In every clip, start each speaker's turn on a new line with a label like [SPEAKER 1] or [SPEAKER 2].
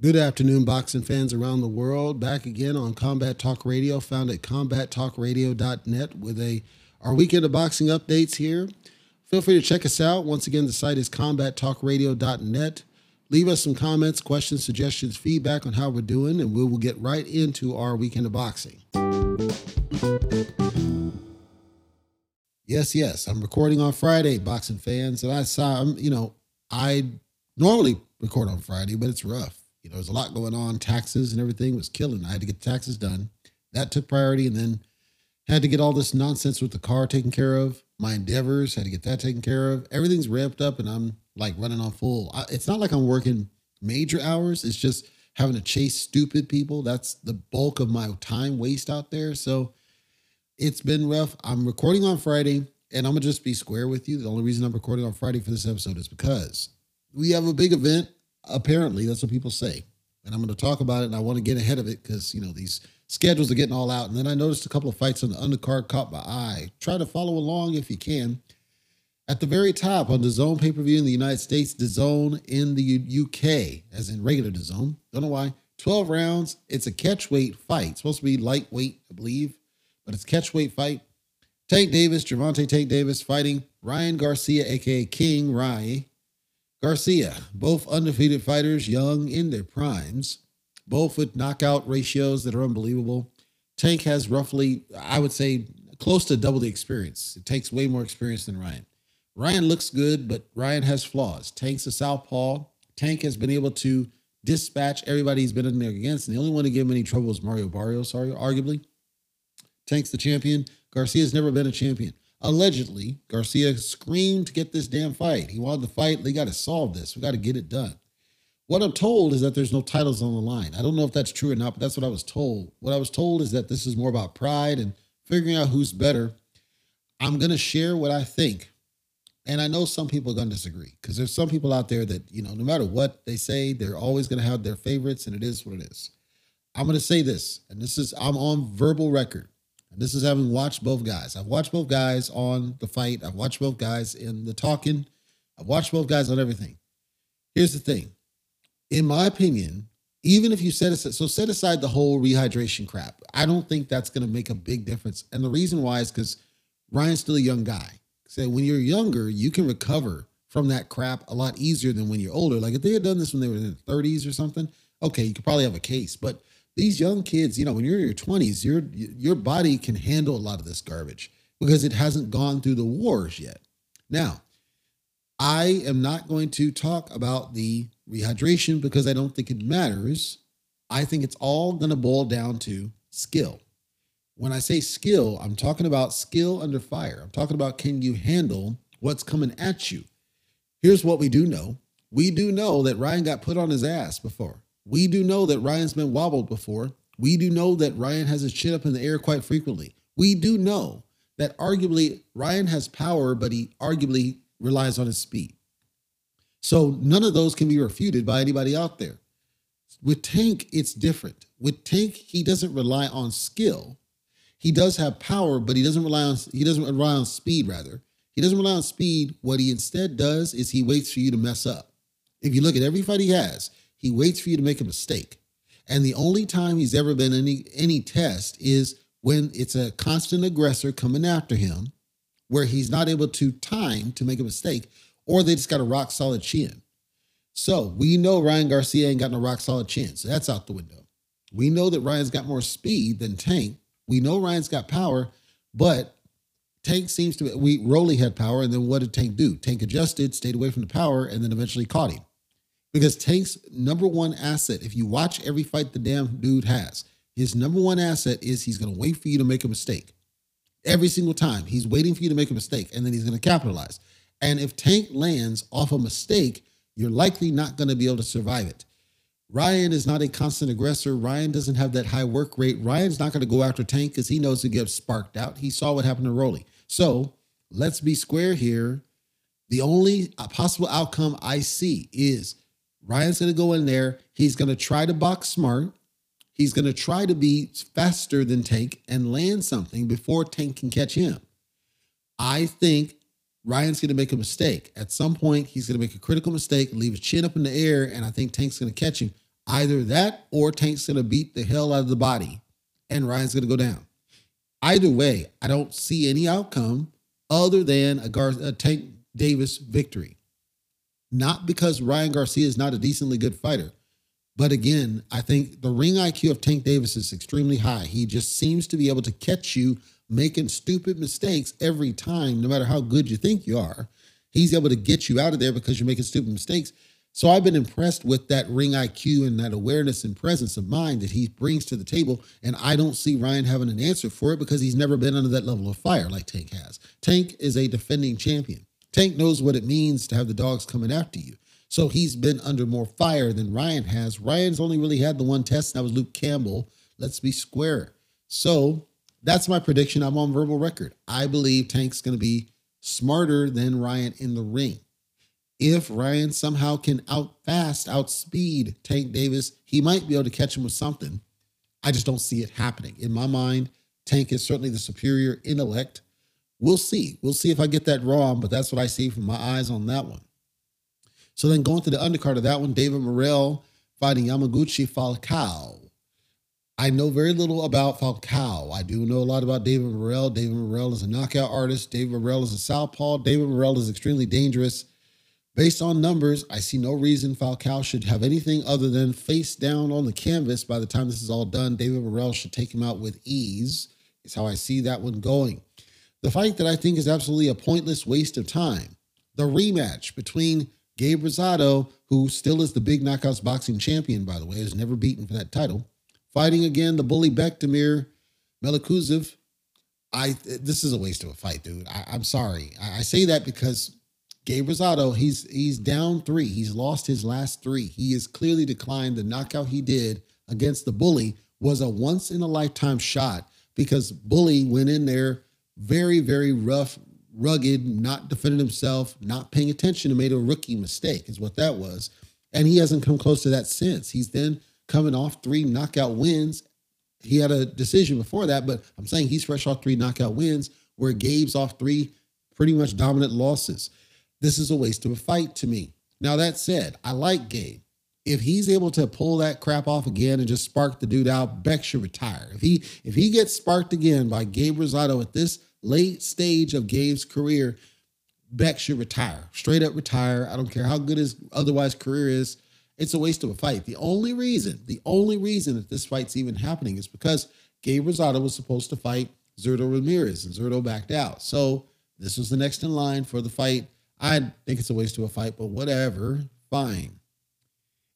[SPEAKER 1] Good afternoon, boxing fans around the world. Back again on Combat Talk Radio, found at combattalkradio.net with a our weekend of boxing updates here. Feel free to check us out. Once again, the site is combattalkradio.net. Leave us some comments, questions, suggestions, feedback on how we're doing, and we will get right into our weekend of boxing. Yes, yes, I'm recording on Friday, boxing fans, and I saw, you know, I normally record on Friday, but it's rough. You know, there's a lot going on. Taxes and everything was killing. I had to get taxes done. That took priority, and then had to get all this nonsense with the car taken care of. My endeavors had to get that taken care of. Everything's ramped up, and I'm like running on full. I, it's not like I'm working major hours. It's just having to chase stupid people. That's the bulk of my time waste out there. So it's been rough. I'm recording on Friday, and I'm gonna just be square with you. The only reason I'm recording on Friday for this episode is because we have a big event. Apparently, that's what people say, and I'm gonna talk about it. And I want to get ahead of it because you know these schedules are getting all out. And then I noticed a couple of fights on the undercard caught my eye. Try to follow along if you can. At the very top on DAZN pay per view in the United States, DAZN in the UK, as in regular Zone. Don't know why. 12 rounds. It's a catchweight fight. It's supposed to be lightweight, I believe, but it's catchweight fight. Tank Davis, Gervonta Tank Davis fighting Ryan Garcia, aka King Rye. Garcia, both undefeated fighters, young in their primes, both with knockout ratios that are unbelievable. Tank has roughly, I would say, close to double the experience. It takes way more experience than Ryan. Ryan looks good, but Ryan has flaws. Tank's a southpaw. Tank has been able to dispatch everybody he's been in there against, and the only one to give him any trouble is Mario Barrios, arguably. Tank's the champion. Garcia's never been a champion. Allegedly, Garcia screamed to get this damn fight. He wanted the fight. They got to solve this. We got to get it done. What I'm told is that there's no titles on the line. I don't know if that's true or not, but that's what I was told. What I was told is that this is more about pride and figuring out who's better. I'm going to share what I think and I know some people are going to disagree because there's some people out there that, you know, no matter what they say, they're always going to have their favorites, and it is what it is. I'm going to say this, and this is, I'm on verbal record. This is having watched both guys. I've watched both guys on the fight, I've watched both guys in the talking, I've watched both guys on everything. Here's the thing. In my opinion, even if you set aside, so set aside the whole rehydration crap, I don't think that's going to make a big difference. And the reason why is because Ryan's still a young guy So when you're younger, you can recover from that crap a lot easier than when you're older. Like if they had done this when they were in their 30s or something, okay, you could probably have a case. But these young kids, you know, when you're in your 20s, your your body can handle a lot of this garbage because it hasn't gone through the wars yet. Now, I am not going to talk about the rehydration because I don't think it matters. I think it's all going to boil down to skill. When I say skill, I'm talking about skill under fire. I'm talking about can you handle what's coming at you? Here's what we do know we do know that Ryan got put on his ass before. We do know that Ryan's been wobbled before. We do know that Ryan has his chin up in the air quite frequently. We do know that arguably Ryan has power, but he arguably relies on his speed. So none of those can be refuted by anybody out there. With Tank, it's different. With Tank, he doesn't rely on skill he does have power, but he doesn't rely on he doesn't rely on speed. Rather, he doesn't rely on speed. What he instead does is he waits for you to mess up. If you look at every fight he has, he waits for you to make a mistake. And the only time he's ever been any any test is when it's a constant aggressor coming after him, where he's not able to time to make a mistake, or they just got a rock solid chin. So we know Ryan Garcia ain't got no rock solid chin, so that's out the window. We know that Ryan's got more speed than Tank, we know Ryan's got power, but Tank seems to be, we Rolly had power, and then what did Tank do? Tank adjusted, stayed away from the power, and then eventually caught him. Because Tank's number one asset, if you watch every fight the damn dude has, his number one asset is he's going to wait for you to make a mistake. Every single time, he's waiting for you to make a mistake, and then he's going to capitalize. And if Tank lands off a mistake, you're likely not going to be able to survive it. Ryan is not a constant aggressor. Ryan doesn't have that high work rate. Ryan's not going to go after Tank because he knows he gets sparked out. He saw what happened to Rolly. So let's be square here. The only possible outcome I see is Ryan's going to go in there. He's going to try to box smart. He's going to try to be faster than Tank and land something before Tank can catch him. I think Ryan's going to make a mistake. At some point, he's going to make a critical mistake, leave his chin up in the air, and I think Tank's going to catch him. Either that or Tank's going to beat the hell out of the body and Ryan's going to go down. Either way, I don't see any outcome other than a, Gar- a Tank Davis victory. Not because Ryan Garcia is not a decently good fighter, but again, I think the ring IQ of Tank Davis is extremely high. He just seems to be able to catch you making stupid mistakes every time, no matter how good you think you are. He's able to get you out of there because you're making stupid mistakes. So I've been impressed with that ring IQ and that awareness and presence of mind that he brings to the table. And I don't see Ryan having an answer for it because he's never been under that level of fire like Tank has. Tank is a defending champion. Tank knows what it means to have the dogs coming after you. So he's been under more fire than Ryan has. Ryan's only really had the one test, and that was Luke Campbell. Let's be square. So that's my prediction. I'm on verbal record. I believe Tank's going to be smarter than Ryan in the ring. If Ryan somehow can outfast, outspeed Tank Davis, he might be able to catch him with something. I just don't see it happening. In my mind, Tank is certainly the superior intellect. We'll see. We'll see if I get that wrong, but that's what I see from my eyes on that one. So then going to the undercard of that one, David Morrell fighting Yamaguchi Falcao. I know very little about Falcao. I do know a lot about David Morrell. David Morrell is a knockout artist. David Morrell is a southpaw. David Morrell is extremely dangerous. Based on numbers, I see no reason Falcao should have anything other than face down on the canvas by the time this is all done. David Morrell should take him out with ease, is how I see that one going. The fight that I think is absolutely a pointless waste of time the rematch between Gabe Rosado, who still is the big knockouts boxing champion, by the way, has never beaten for that title, fighting again the bully Bektemir Melikuziev. I this is a waste of a fight, dude. I, am sorry. I, I, say that because Gabe Rosado, he's he's down three. He's lost his last three. He has clearly declined. The knockout he did against the bully was a once in a lifetime shot because bully went in there very very rough, rugged, not defending himself, not paying attention, and made a rookie mistake. Is what that was, and he hasn't come close to that since. He's then coming off three knockout wins. He had a decision before that, but I'm saying he's fresh off three knockout wins, where Gabe's off three pretty much dominant losses. This is a waste of a fight to me. Now, that said, I like Gabe. If he's able to pull that crap off again and just spark the dude out, Beck should retire. If he if he gets sparked again by Gabe Rosado at this late stage of Gabe's career, Beck should retire. Straight up retire. I don't care how good his otherwise career is. It's a waste of a fight. The only reason, the only reason that this fight's even happening is because Gabe Rosado was supposed to fight Zurdo Ramirez and Zurdo backed out. So this was the next in line for the fight. I think it's a waste of a fight, but whatever. Fine.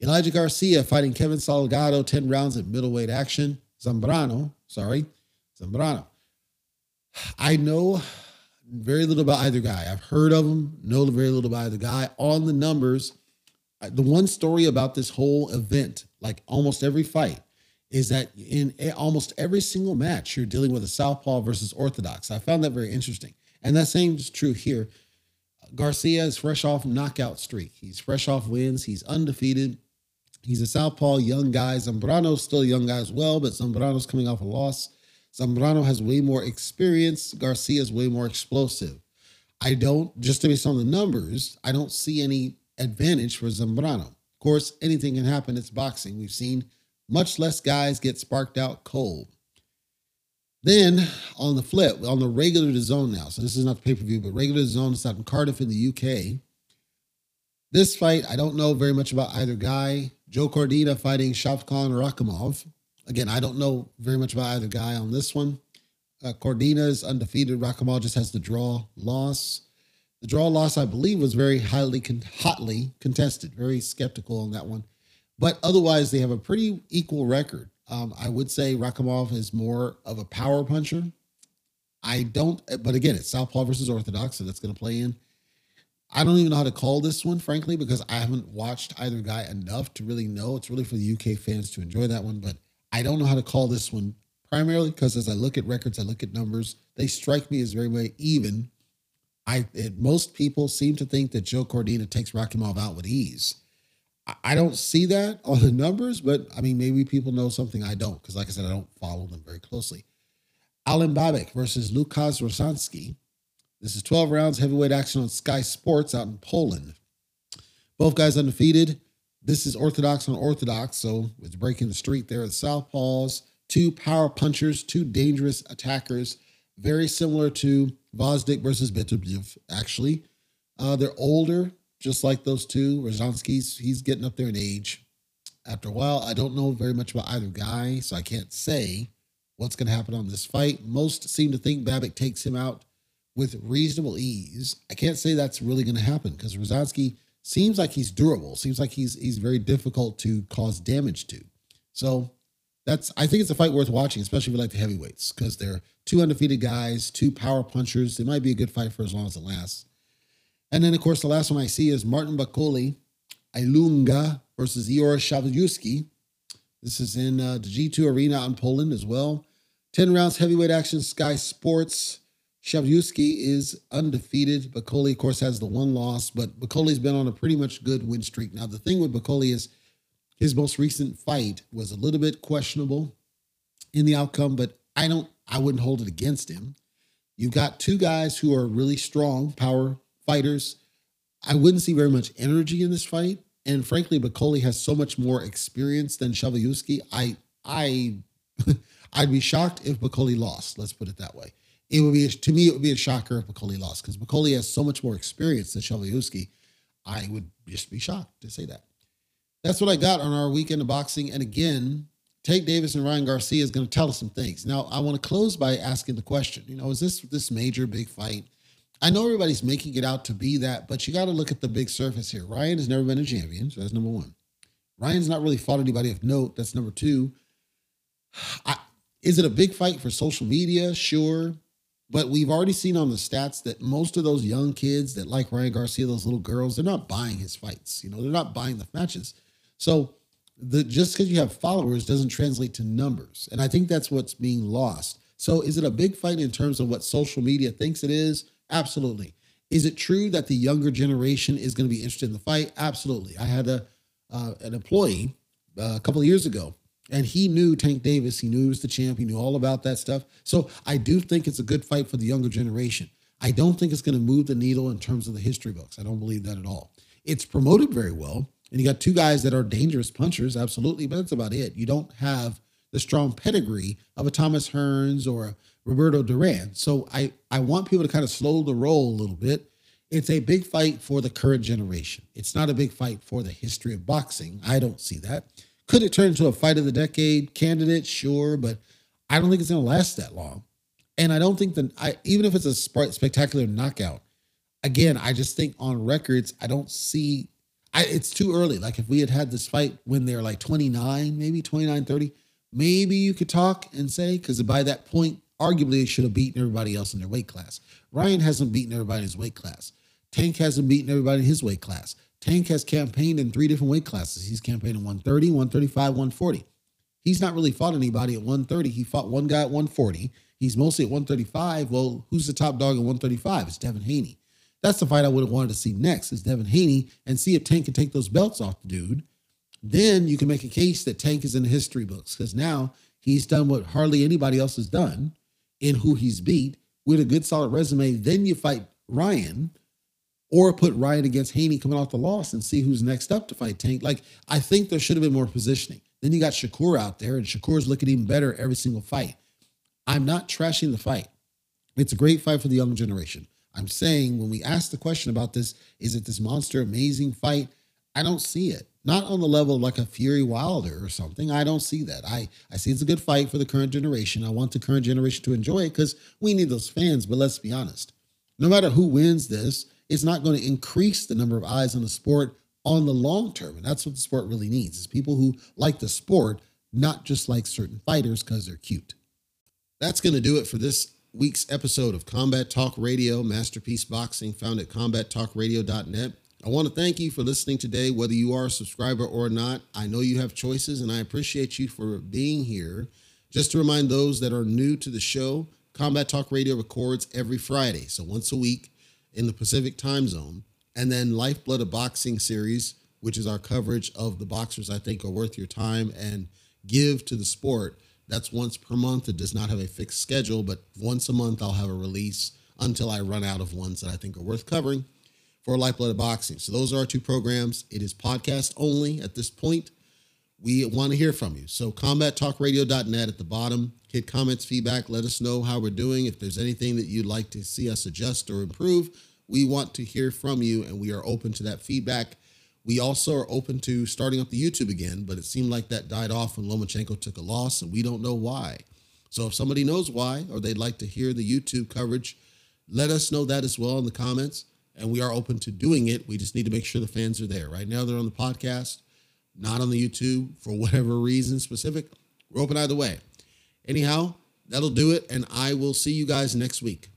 [SPEAKER 1] Elijah Garcia fighting Kevin Salgado, 10 rounds at middleweight action. Zambrano, sorry, Zambrano. I know very little about either guy. I've heard of him, know very little about either guy. On the numbers, uh, the one story about this whole event, like almost every fight, is that in almost every single match, you're dealing with a southpaw versus orthodox. I found that very interesting. And that same is true here. Garcia is fresh off knockout streak. He's fresh off wins. He's undefeated. He's a southpaw young guy. Zambrano's still a young guy as well, but Zambrano's coming off a loss. Zambrano has way more experience. Garcia is way more explosive. I don't, just based on the numbers, I don't see any advantage for Zambrano. Of course, anything can happen. It's boxing. We've seen much less guys get sparked out cold. Then on the flip, on the regular zone now, so this is not the pay per view, but regular zone is out in Cardiff in the UK. This fight, I don't know very much about either guy. Joe Cordina fighting Shavkat Rakhimov. Again, I don't know very much about either guy on this one. Uh, Cordina is undefeated. Rakhimov just has the draw loss. The draw loss, I believe, was very highly con- hotly contested. Very skeptical on that one, but otherwise they have a pretty equal record. Um, I would say Rakhimov is more of a power puncher. I don't, but again, it's Southpaw versus Orthodox, so that's going to play in. I don't even know how to call this one, frankly, because I haven't watched either guy enough to really know. It's really for the UK fans to enjoy that one, but I don't know how to call this one primarily because as I look at records, I look at numbers, they strike me as very, very even I it, most people seem to think that Joe Cordina takes Rocky Rakhimov out with ease. I, I don't see that on the numbers, but I mean maybe people know something I don't because, like I said, I don't follow them very closely. Alan Babic versus Lukas Rosanski. This is 12 rounds heavyweight action on Sky Sports out in Poland. Both guys undefeated. This is orthodox on orthodox, so it's breaking the street there. The southpaws, two power punchers, two dangerous attackers, very similar to Gvozdyk versus Beterbiev, actually. Uh, they're older, just like those two. Rozhansky's, he's getting up there in age. After a while, I don't know very much about either guy, so I can't say what's going to happen on this fight. Most seem to think Babic takes him out with reasonable ease. I can't say that's really going to happen because Rozhansky seems like he's durable. Seems like he's he's very difficult to cause damage to. So that's I think it's a fight worth watching, especially if you like the heavyweights, because they're two undefeated guys, two power punchers. It might be a good fight for as long as it lasts. And then, of course, the last one I see is Martin Bakole, Ilunga versus Shabliewski. This is in uh, the G2 Arena in Poland as well. 10 rounds heavyweight action, Sky Sports. Shabliewski is undefeated. Bakole, of course, has the one loss, but Bakole's been on a pretty much good win streak. Now, the thing with Bakole is his most recent fight was a little bit questionable in the outcome, but I don't, I wouldn't hold it against him. You've got two guys who are really strong power fighters. I wouldn't see very much energy in this fight. And frankly, Bakole has so much more experience than Shabliewski. I I I'd be shocked if Bakole lost. Let's put it that way. It would be to me, it would be a shocker if Bakole lost because Bakole has so much more experience than Shabliewski. I would just be shocked to say that. That's what I got on our weekend of boxing. And again, Tank Davis and Ryan Garcia is going to tell us some things. Now, I want to close by asking the question. You know, is this this major big fight? I know everybody's making it out to be that, but you got to look at the big surface here. Ryan has never been a champion, so that's number one. Ryan's not really fought anybody of note. That's number two. I, is it a big fight for social media? Sure. But we've already seen on the stats that most of those young kids that like Ryan Garcia, those little girls, they're not buying his fights. You know, they're not buying the matches. So the just because you have followers doesn't translate to numbers. And I think that's what's being lost. So is it a big fight in terms of what social media thinks it is? Absolutely. Is it true that the younger generation is going to be interested in the fight? Absolutely. I had a uh, an employee uh, a couple of years ago, and he knew Tank Davis. He knew he was the champ. He knew all about that stuff. So I do think it's a good fight for the younger generation. I don't think it's going to move the needle in terms of the history books. I don't believe that at all. It's promoted very well, and you got two guys that are dangerous punchers, absolutely, but that's about it. You don't have the strong pedigree of a Thomas Hearns or a Roberto Duran. So I, I want people to kind of slow the roll a little bit. It's a big fight for the current generation. It's not a big fight for the history of boxing. I don't see that. Could it turn into a fight of the decade candidate? Sure, but I don't think it's going to last that long. And I don't think that I even if it's a spectacular knockout, again, I just think on records, I don't see I, it's too early. Like if we had had this fight when they're like 29, maybe 29, 30, maybe you could talk and say, because by that point, arguably they should have beaten everybody else in their weight class. Ryan hasn't beaten everybody in his weight class. Tank hasn't beaten everybody in his weight class. Tank has campaigned in three different weight classes. He's campaigned in 130, 135, 140. He's not really fought anybody at 130. He fought one guy at 140. He's mostly at 135. Well, who's the top dog at 135? It's Devin Haney. That's the fight I would have wanted to see next is Devin Haney and see if Tank can take those belts off the dude. Then you can make a case that Tank is in the history books because now he's done what hardly anybody else has done in who he's beat with a good solid resume. Then you fight Ryan or put Ryan against Haney coming off the loss and see who's next up to fight Tank. Like, I think there should have been more positioning. Then you got Shakur out there, and Shakur's looking even better every single fight. I'm not trashing the fight. It's a great fight for the young generation. I'm saying when we ask the question about this, is it this monster amazing fight? I don't see it. Not on the level of like a Fury Wilder or something. I don't see that. I, I see it's a good fight for the current generation. I want the current generation to enjoy it because we need those fans. But let's be honest. No matter who wins this, it's not going to increase the number of eyes on the sport on the long term. And that's what the sport really needs is people who like the sport, not just like certain fighters because they're cute. That's going to do it for this week's episode of Combat Talk Radio, Masterpiece Boxing, found at combattalkradio.net. I want to thank you for listening today, whether you are a subscriber or not. I know you have choices, and I appreciate you for being here. Just to remind those that are new to the show, Combat Talk Radio records every Friday, so once a week in the Pacific time zone. And then Lifeblood of Boxing series, which is our coverage of the boxers I think are worth your time and give to the sport. That's once per month. It does not have a fixed schedule, but once a month I'll have a release until I run out of ones that I think are worth covering. for Lifeblood of Boxing. So those are our two programs. It is podcast only at this point. We want to hear from you. So combattalkradio.net at the bottom. Hit comments, feedback. Let us know how we're doing. If there's anything that you'd like to see us adjust or improve, we want to hear from you and we are open to that feedback. We also are open to starting up the YouTube again, but it seemed like that died off when Lomachenko took a loss, and we don't know why. So if somebody knows why, or they'd like to hear the YouTube coverage, let us know that as well in the comments. And we are open to doing it. We just need to make sure the fans are there. Right now, they're on the podcast, not on the YouTube for whatever reason specific. We're open either way. Anyhow, that'll do it. And I will see you guys next week.